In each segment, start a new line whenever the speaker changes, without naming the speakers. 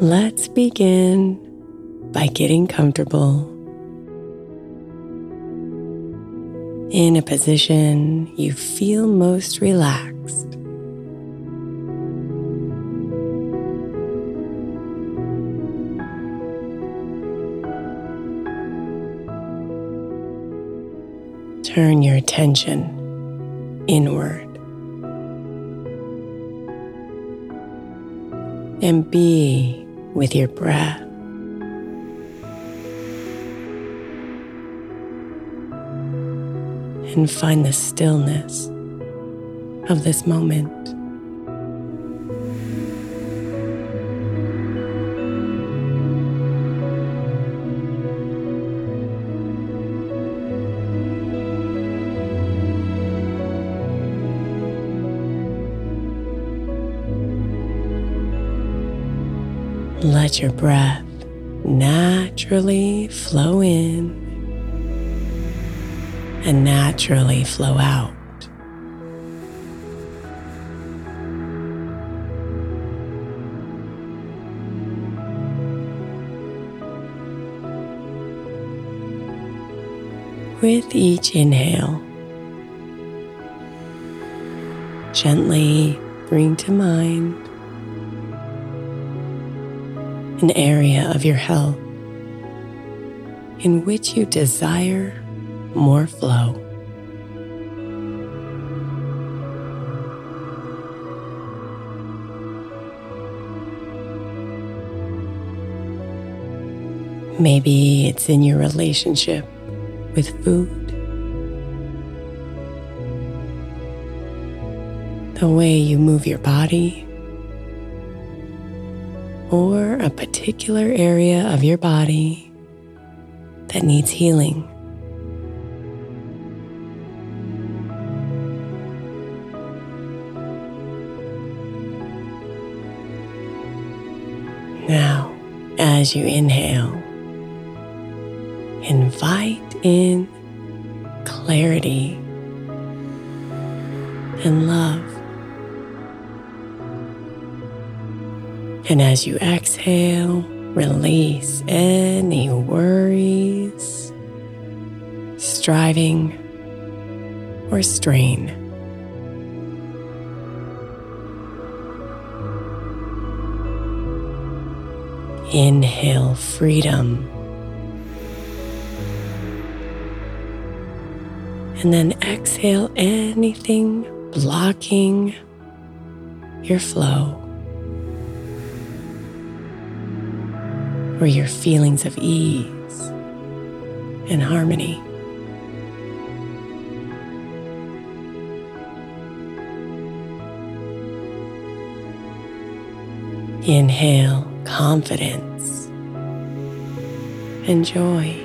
Let's begin by getting comfortable in a position you feel most relaxed. Turn your attention inward and be with your breath. And find the stillness of this moment. Let your breath naturally flow in and naturally flow out. With each inhale, gently bring to mind an area of your health in which you desire more flow. Maybe it's in your relationship with food, the way you move your body, or a particular area of your body that needs healing. Now, As you inhale, invite in clarity and love. And as you exhale, release any worries, striving, or strain. Inhale freedom. And then exhale anything blocking your flow or your feelings of ease and harmony. Inhale confidence and joy.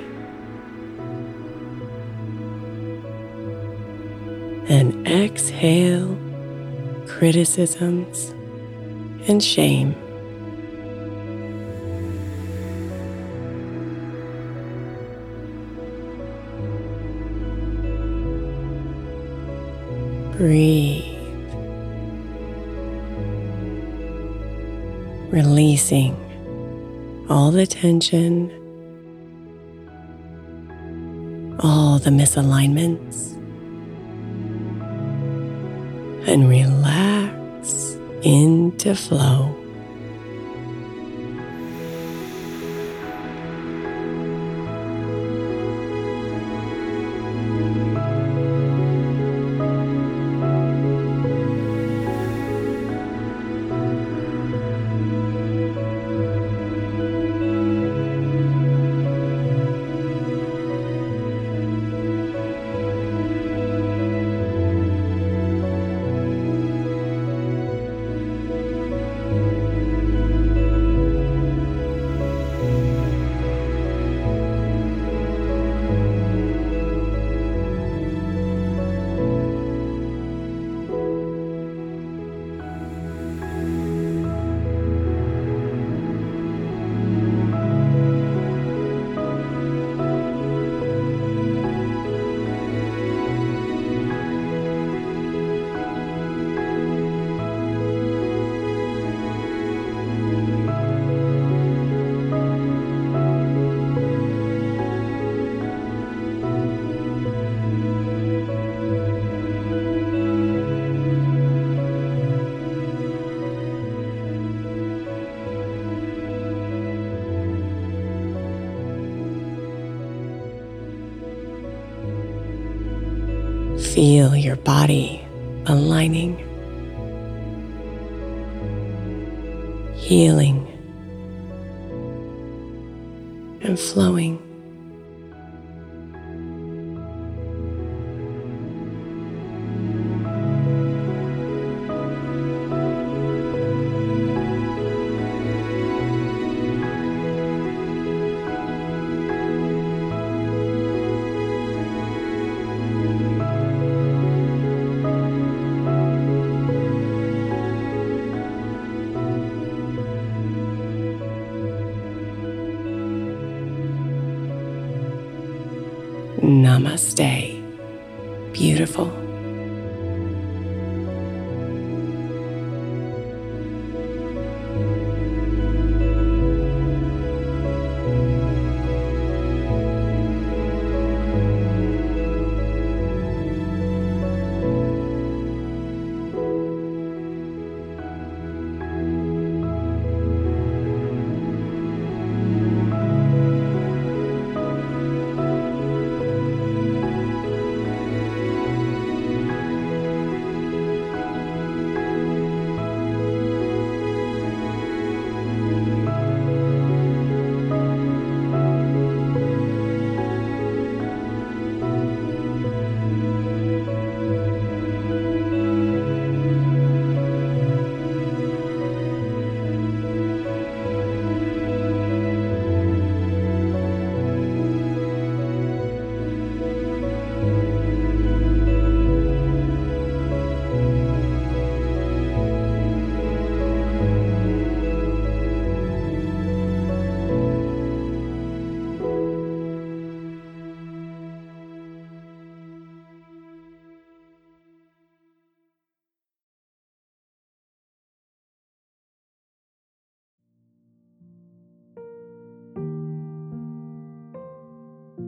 And exhale criticisms and shame. Breathe. Releasing all the tension, all the misalignments, and relax into flow. Feel your body aligning, healing, and flowing. Namaste. Beautiful.